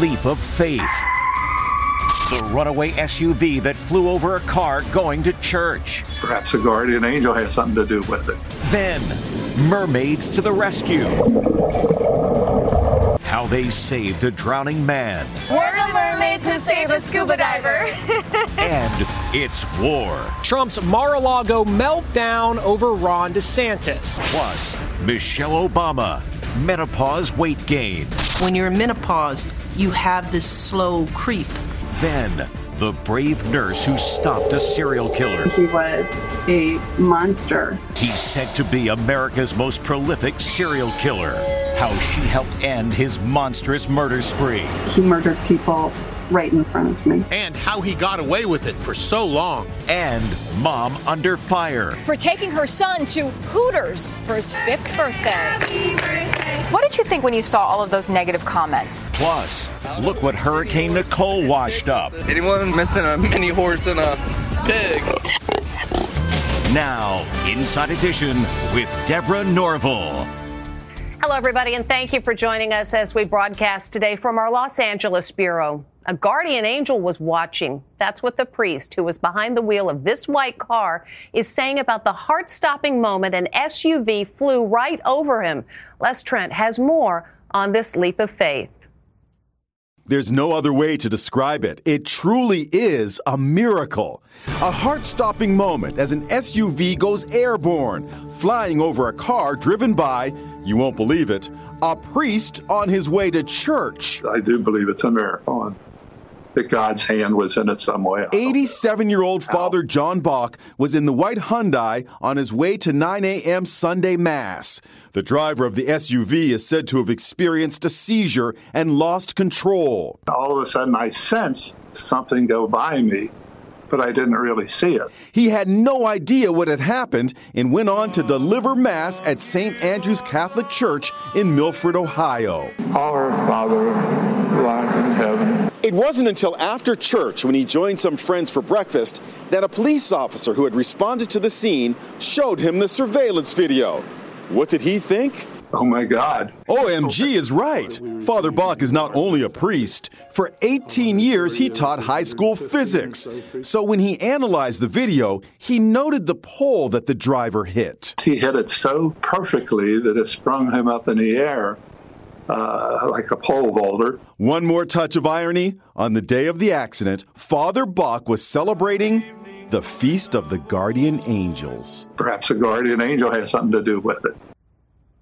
Leap of faith. The runaway SUV that flew over a car going to church. Perhaps a guardian angel has something to do with it. Then, mermaids to the rescue. How they saved a drowning man. We're the mermaids who saved a scuba diver. and it's war. Trump's Mar-a-Lago meltdown over Ron DeSantis. Plus, Michelle Obama, menopause weight gain. When you're in menopause, you have this slow creep. Then, the brave nurse who stopped a serial killer. He was a monster. He's said to be America's most prolific serial killer. How she helped end his monstrous murder spree. He murdered people right in front of me. And how he got away with it for so long. And mom under fire. For taking her son to Hooters for his fifth birthday. birthday. What did you think when you saw all of those negative comments? Plus, look what Hurricane Nicole washed up. Anyone missing a mini horse and a pig? Now, Inside Edition with Deborah Norville. Hello, everybody, and thank you for joining us as we broadcast today from our Los Angeles Bureau. A guardian angel was watching. That's what the priest who was behind the wheel of this white car is saying about the heart stopping moment an SUV flew right over him. Les Trent has more on this leap of faith. There's no other way to describe it. It truly is a miracle. A heart stopping moment as an SUV goes airborne, flying over a car driven by, you won't believe it, a priest on his way to church. I do believe it's a miracle that God's hand was in it some way. 87 year old Father John Bach was in the white Hyundai on his way to 9 a.m. Sunday Mass. The driver of the SUV is said to have experienced a seizure and lost control. All of a sudden, I sensed something go by me but I didn't really see it. He had no idea what had happened and went on to deliver Mass at St. Andrew's Catholic Church in Milford, Ohio. Our Father, who art in heaven. It wasn't until after church, when he joined some friends for breakfast, that a police officer who had responded to the scene showed him the surveillance video. What did he think? Oh my God. OMG is right. Father Bach is not only a priest. For 18 years, he taught high school physics. So when he analyzed the video, he noted the pole that the driver hit. He hit it so perfectly that it sprung him up in the air. Uh, like a pole vaulter. One more touch of irony. On the day of the accident, Father Bach was celebrating the Feast of the Guardian Angels. Perhaps a guardian angel has something to do with it.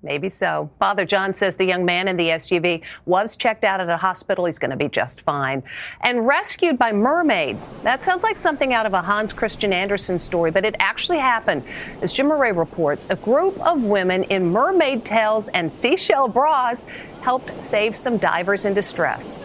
Maybe so. Father John says the young man in the SUV was checked out at a hospital. He's going to be just fine. And rescued by mermaids. That sounds like something out of a Hans Christian Andersen story, but it actually happened. As Jim Moret reports, a group of women in mermaid tails and seashell bras helped save some divers in distress.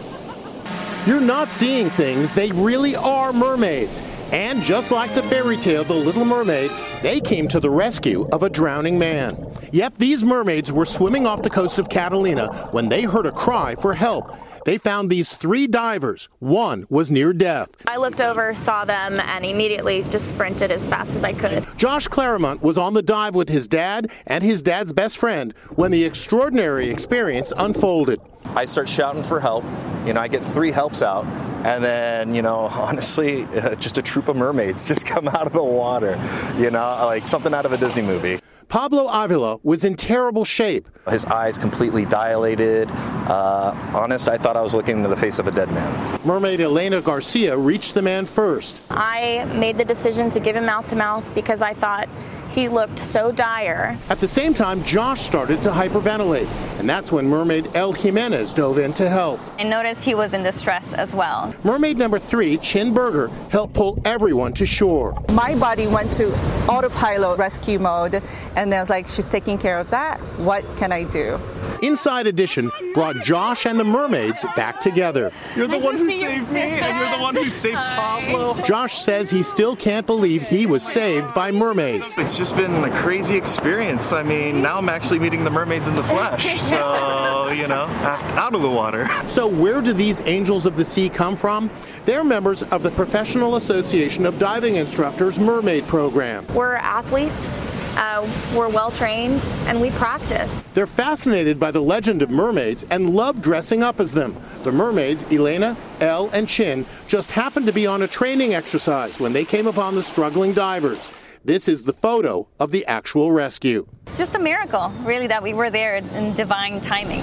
You're not seeing things, they really are mermaids. And just like the fairy tale The Little Mermaid, they came to the rescue of a drowning man. Yep, these mermaids were swimming off the coast of Catalina when they heard a cry for help. They found these three divers. One was near death. I looked over, saw them, and immediately just sprinted as fast as I could. Josh Claremont was on the dive with his dad and his dad's best friend when the extraordinary experience unfolded. I start shouting for help. You know, I get three helps out. And then, you know, honestly, uh, just a troop of mermaids just come out of the water, you know, like something out of a Disney movie. Pablo Avila was in terrible shape. His eyes completely dilated. Uh, honest, I thought I was looking into the face of a dead man. Mermaid Elena Garcia reached the man first. I made the decision to give him mouth to mouth because I thought he looked so dire. At the same time, Josh started to hyperventilate, and that's when Mermaid El Jimenez dove in to help. I noticed he was in distress as well. Mermaid number three, Chin Berger, helped pull everyone to shore. My body went to autopilot rescue mode, and I was like, she's taking care of that. What can I do? Inside Edition brought Josh and the mermaids back together. You're the nice one who saved you. me, and you're the one who saved Pablo. Josh says he still can't believe he was saved by mermaids. It's just been a crazy experience. I mean, now I'm actually meeting the mermaids in the flesh. So, you know, out of the water. So, where do these angels of the sea come from? They're members of the Professional Association of Diving Instructors Mermaid Program. We're athletes. Uh, we're well trained and we practice. They're fascinated by the legend of mermaids and love dressing up as them. The mermaids, Elena, Elle, and Chin, just happened to be on a training exercise when they came upon the struggling divers. This is the photo of the actual rescue. It's just a miracle, really, that we were there in divine timing.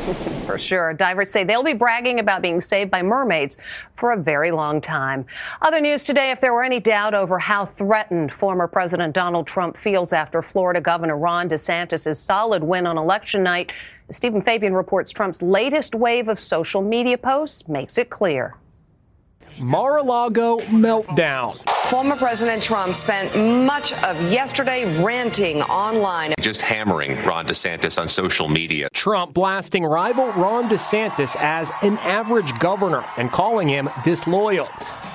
For sure. Divers say they'll be bragging about being saved by mermaids for a very long time. Other news today if there were any doubt over how threatened former President Donald Trump feels after Florida Governor Ron DeSantis' solid win on election night, Steven Fabian reports Trump's latest wave of social media posts makes it clear. Mar-a-Lago meltdown. Former President Trump spent much of yesterday ranting online. Just hammering Ron DeSantis on social media. Trump blasting rival Ron DeSantis as an average governor and calling him disloyal.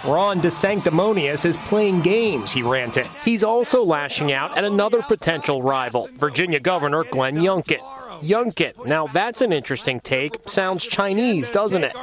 Ron DeSanctimonious is playing games, he ranted. He's also lashing out at another potential rival, Virginia Governor Glenn Youngkin. Youngkin. Now, that's an interesting take. Sounds Chinese, doesn't it?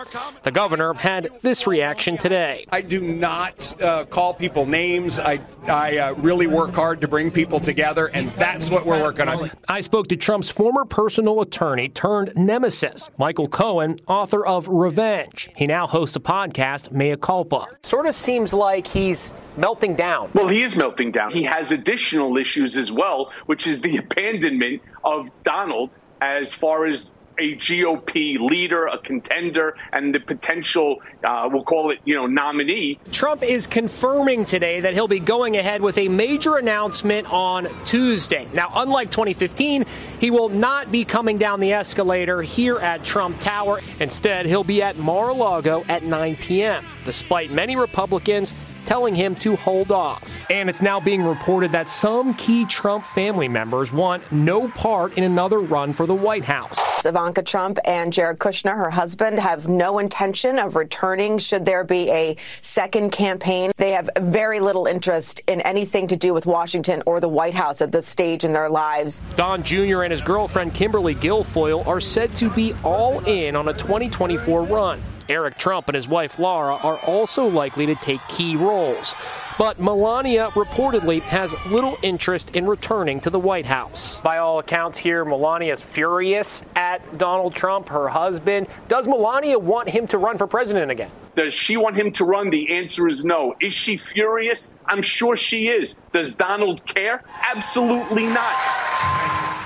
The governor had this reaction today. I do not uh, call people names. I, I uh, really work hard to bring people together, and that's what we're working on. I spoke to Trump's former personal attorney turned nemesis, Michael Cohen, author of Revenge. He now hosts a podcast, Mea Culpa. Sort of seems like he's melting down. Well, he is melting down. He has additional issues as well, which is the abandonment of Donald as far as a GOP leader, a contender, and the potential, uh, we'll call it, you know, nominee. Trump is confirming today that he'll be going ahead with a major announcement on Tuesday. Now, unlike 2015, he will not be coming down the escalator here at Trump Tower. Instead, he'll be at Mar-a-Lago at 9 p.m. Despite many Republicans telling him to hold off. And it's now being reported that some key Trump family members want no part in another run for the White House. Ivanka Trump and Jared Kushner, her husband, have no intention of returning should there be a second campaign. They have very little interest in anything to do with Washington or the White House at this stage in their lives. Don Jr. and his girlfriend Kimberly Guilfoyle are said to be all in on a 2024 run. Eric Trump and his wife Laura are also likely to take key roles. But Melania reportedly has little interest in returning to the White House. By all accounts, here, Melania is furious at Donald Trump, her husband. Does Melania want him to run for president again? Does she want him to run? The answer is no. Is she furious? I'm sure she is. Does Donald care? Absolutely not.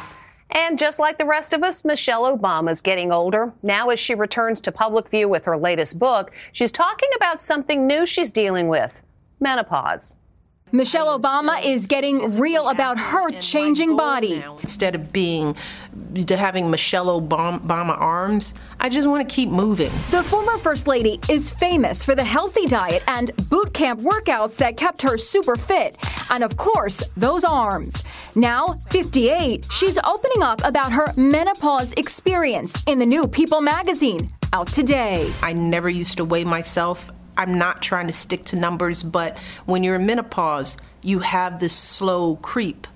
And just like the rest of us, Michelle Obama is getting older. Now, as she returns to public view with her latest book, she's talking about something new she's dealing with menopause. Michelle Obama is getting real about her changing body. Instead of being having Michelle Obama arms, I just want to keep moving. The former First Lady is famous for the healthy diet and boot camp workouts that kept her super fit. And of course, those arms. Now, 58, she's opening up about her menopause experience in the new People magazine, out today. I never used to weigh myself I'm not trying to stick to numbers, but when you're in menopause, you have this slow creep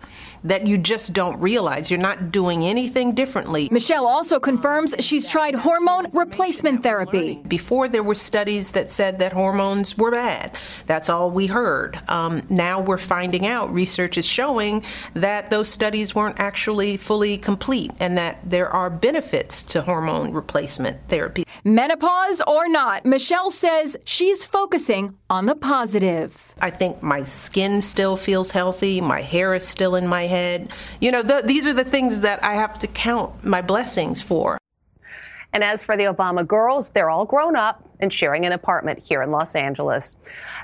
that you just don't realize. You're not doing anything differently. Michelle also confirms she's tried hormone replacement therapy. Before, there were studies that said that hormones were bad. That's all we heard. Um, now we're finding out, research is showing that those studies weren't actually fully complete and that there are benefits to hormone replacement therapy. Menopause or not, Michelle says she's focusing on the positive. I think my skin still feels healthy, my hair is still in my head. You know, the, these are the things that I have to count my blessings for. And as for the Obama girls, they're all grown up and sharing an apartment here in Los Angeles.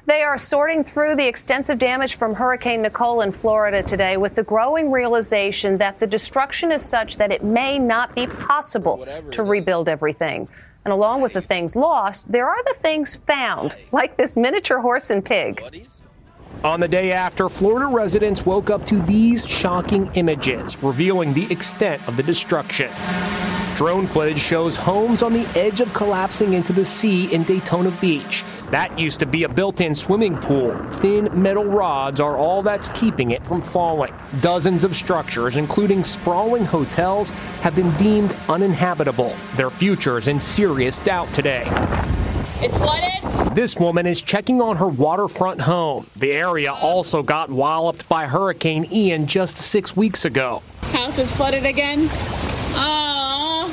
They are sorting through the extensive damage from Hurricane Nicole in Florida today with the growing realization that the destruction is such that it may not be possible to rebuild everything. And along with the things lost, there are the things found, like this miniature horse and pig. On the day after, Florida residents woke up to these shocking images, revealing the extent of the destruction. Drone footage shows homes on the edge of collapsing into the sea in Daytona Beach. That used to be a built in swimming pool. Thin metal rods are all that's keeping it from falling. Dozens of structures, including sprawling hotels, have been deemed uninhabitable. Their futures in serious doubt today. It's flooded. This woman is checking on her waterfront home. The area also got walloped by Hurricane Ian just six weeks ago. House is flooded again. Oh.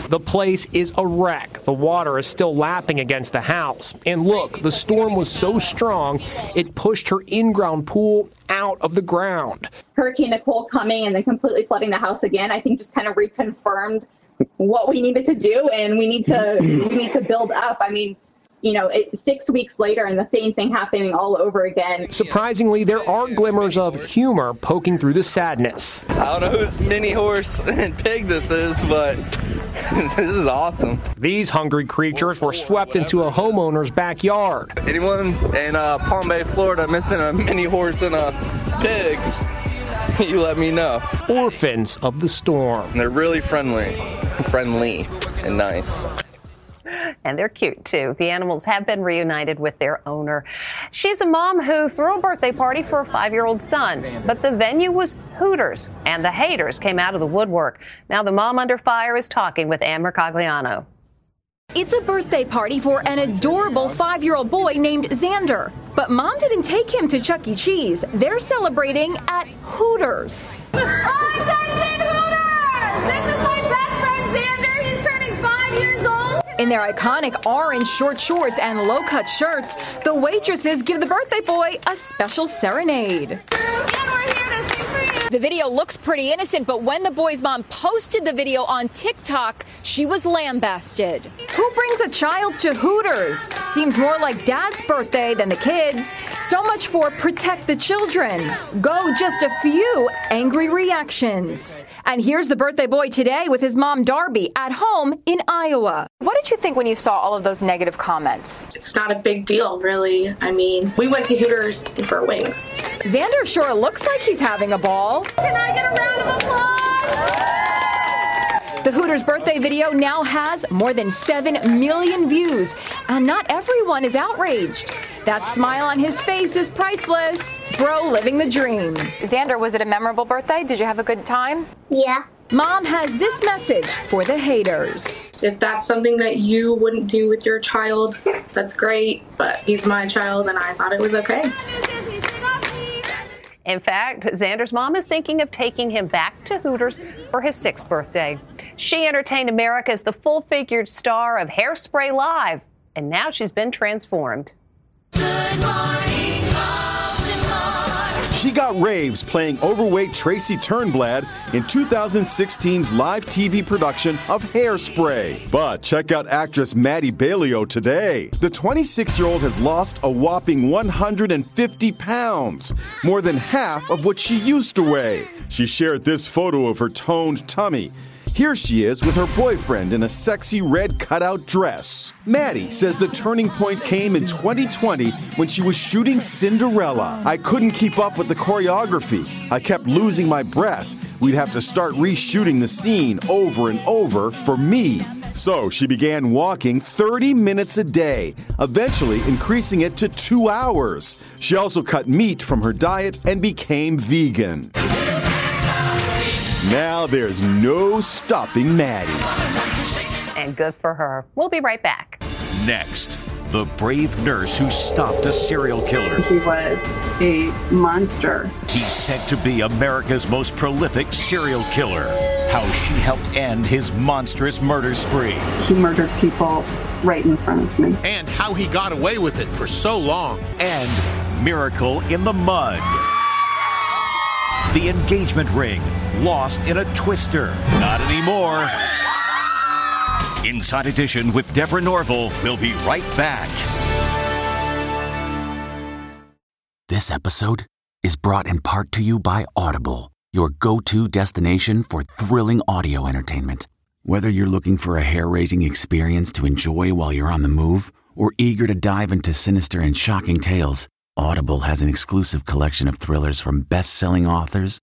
The place is a wreck. The water is still lapping against the house. And look, the storm was so strong, it pushed her in ground pool out of the ground. Hurricane Nicole coming and then completely flooding the house again, I think just kind of reconfirmed what we needed to do and we need to we need to build up. I mean, you know, it, six weeks later and the same thing happening all over again. Surprisingly, there are glimmers of humor poking through the sadness. I don't know whose mini horse and pig this is, but this is awesome. These hungry creatures were swept into a homeowner's backyard. Anyone in uh, Palm Bay, Florida, missing a mini horse and a pig? You let me know. Orphans of the storm. And they're really friendly, friendly and nice. And they're cute too. The animals have been reunited with their owner. She's a mom who threw a birthday party for a five year old son, but the venue was Hooters, and the haters came out of the woodwork. Now the mom under fire is talking with Ann Mercogliano. It's a birthday party for an adorable five year old boy named Xander. But mom didn't take him to Chuck E. Cheese. They're celebrating at Hooters. Hooters! In their iconic orange short shorts and low cut shirts, the waitresses give the birthday boy a special serenade. The video looks pretty innocent, but when the boy's mom posted the video on TikTok, she was lambasted. Who brings a child to Hooters? Seems more like dad's birthday than the kids. So much for protect the children. Go just a few angry reactions. And here's the birthday boy today with his mom Darby at home in Iowa. What did you think when you saw all of those negative comments? It's not a big deal, really. I mean, we went to Hooters for wings. Xander sure looks like he's having a ball. Can I get a round of applause? The Hooters birthday video now has more than 7 million views, and not everyone is outraged. That smile on his face is priceless. Bro living the dream. Xander, was it a memorable birthday? Did you have a good time? Yeah. Mom has this message for the haters. If that's something that you wouldn't do with your child, that's great, but he's my child and I thought it was okay. In fact, Xander's mom is thinking of taking him back to Hooters for his sixth birthday. She entertained America as the full figured star of Hairspray Live, and now she's been transformed. She got raves playing overweight Tracy Turnblad in 2016's live TV production of Hairspray. But check out actress Maddie Baillio today. The 26 year old has lost a whopping 150 pounds, more than half of what she used to weigh. She shared this photo of her toned tummy. Here she is with her boyfriend in a sexy red cutout dress. Maddie says the turning point came in 2020 when she was shooting Cinderella. I couldn't keep up with the choreography. I kept losing my breath. We'd have to start reshooting the scene over and over for me. So she began walking 30 minutes a day, eventually increasing it to two hours. She also cut meat from her diet and became vegan. Now there's no stopping Maddie. And good for her. We'll be right back. Next, the brave nurse who stopped a serial killer. He was a monster. He's said to be America's most prolific serial killer. How she helped end his monstrous murder spree. He murdered people right in front of me. And how he got away with it for so long. And Miracle in the Mud. The engagement ring, lost in a twister. Not anymore. Inside Edition with Deborah Norville. We'll be right back. This episode is brought in part to you by Audible, your go to destination for thrilling audio entertainment. Whether you're looking for a hair raising experience to enjoy while you're on the move or eager to dive into sinister and shocking tales, Audible has an exclusive collection of thrillers from best selling authors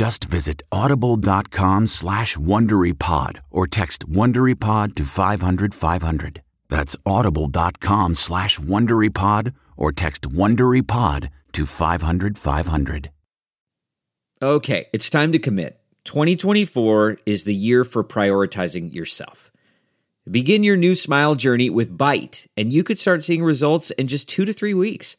Just visit audible.com slash WonderyPod or text WonderyPod to 500 500. That's audible.com slash WonderyPod or text WonderyPod to 500 500. Okay, it's time to commit. 2024 is the year for prioritizing yourself. Begin your new smile journey with Byte, and you could start seeing results in just two to three weeks.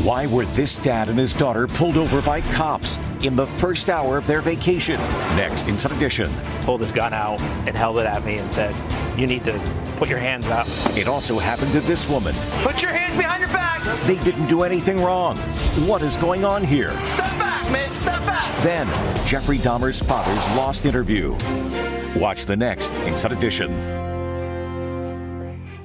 Why were this dad and his daughter pulled over by cops in the first hour of their vacation? Next, Inside Edition. Pulled his gun out and held it at me and said, You need to put your hands up. It also happened to this woman. Put your hands behind your back! They didn't do anything wrong. What is going on here? Step back, man! Step back! Then, Jeffrey Dahmer's father's lost interview. Watch the next Inside Edition.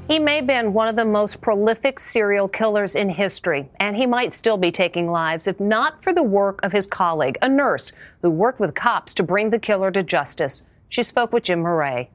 He may have been one of the most prolific serial killers in history, and he might still be taking lives if not for the work of his colleague, a nurse who worked with cops to bring the killer to justice. She spoke with Jim Moret.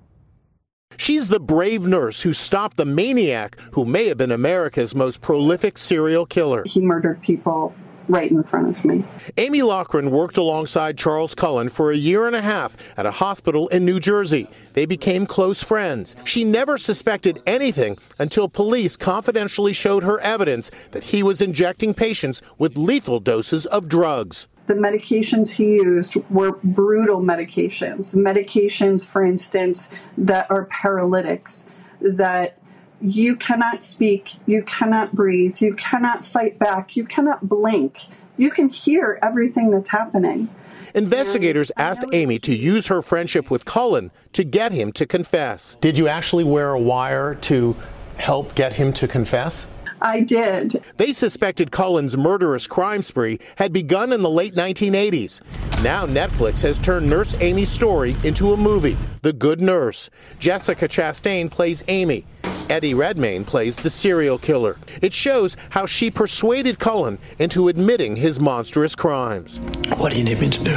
She's the brave nurse who stopped the maniac who may have been America's most prolific serial killer. He murdered people right in front of me. Amy Loughren worked alongside Charles Cullen for a year and a half at a hospital in New Jersey. They became close friends. She never suspected anything until police confidentially showed her evidence that he was injecting patients with lethal doses of drugs. The medications he used were brutal medications. Medications, for instance, that are paralytics, that you cannot speak, you cannot breathe, you cannot fight back, you cannot blink. You can hear everything that's happening. Investigators asked Amy to use her friendship with Cullen to get him to confess. Did you actually wear a wire to help get him to confess? I did. They suspected Cullen's murderous crime spree had begun in the late 1980s. Now Netflix has turned Nurse Amy's story into a movie, The Good Nurse. Jessica Chastain plays Amy. Eddie Redmayne plays the serial killer. It shows how she persuaded Cullen into admitting his monstrous crimes. What do you need me to do?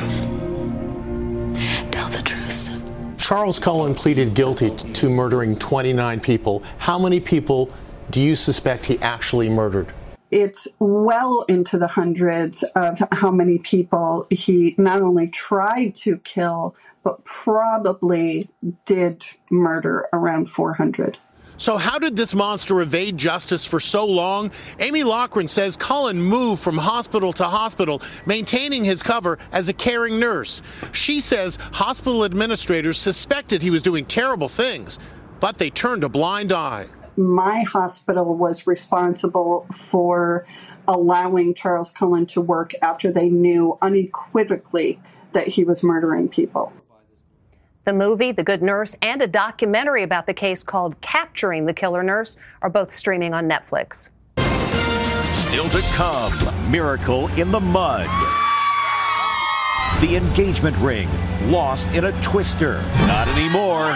Tell the truth. Charles Cullen pleaded guilty to murdering 29 people. How many people do you suspect he actually murdered? It's well into the hundreds of how many people he not only tried to kill, but probably did murder around 400. So, how did this monster evade justice for so long? Amy Loughren says Cullen moved from hospital to hospital, maintaining his cover as a caring nurse. She says hospital administrators suspected he was doing terrible things, but they turned a blind eye. my hospital was responsible for allowing Charles Cullen to work after they knew unequivocally that he was murdering people. The movie, The Good Nurse, and a documentary about the case called Capturing the Killer Nurse are both streaming on Netflix. Still to come Miracle in the Mud. The engagement ring lost in a twister. Not anymore.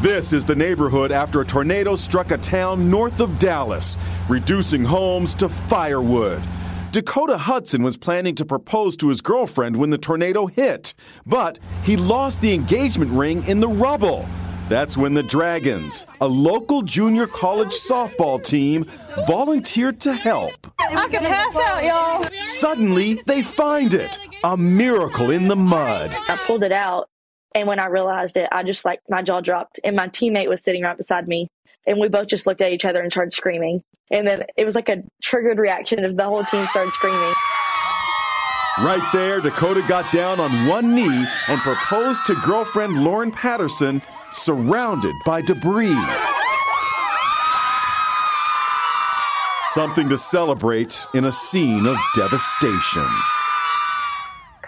This is the neighborhood after a tornado struck a town north of Dallas, reducing homes to firewood. Dakota Hudson was planning to propose to his girlfriend when the tornado hit, but he lost the engagement ring in the rubble. That's when the Dragons, a local junior college softball team, volunteered to help. I can pass out, y'all. Suddenly, they find it a miracle in the mud. I pulled it out, and when I realized it, I just like my jaw dropped, and my teammate was sitting right beside me. And we both just looked at each other and started screaming. And then it was like a triggered reaction of the whole team started screaming. Right there, Dakota got down on one knee and proposed to girlfriend Lauren Patterson surrounded by debris. Something to celebrate in a scene of devastation.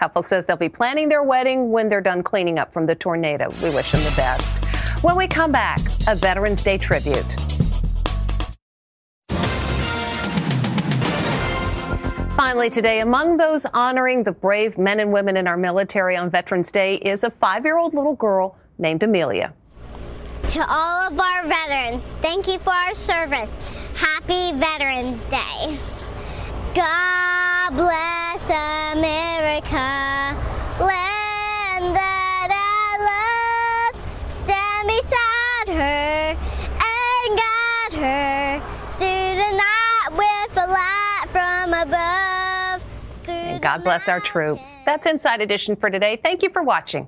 Couple says they'll be planning their wedding when they're done cleaning up from the tornado. We wish them the best. When we come back, a Veterans Day tribute. Finally, today, among those honoring the brave men and women in our military on Veterans Day is a five year old little girl named Amelia. To all of our veterans, thank you for our service. Happy Veterans Day. God bless America, land that I love. Stand beside her and guide her through the night with a light from above. And God bless our troops. That's Inside Edition for today. Thank you for watching.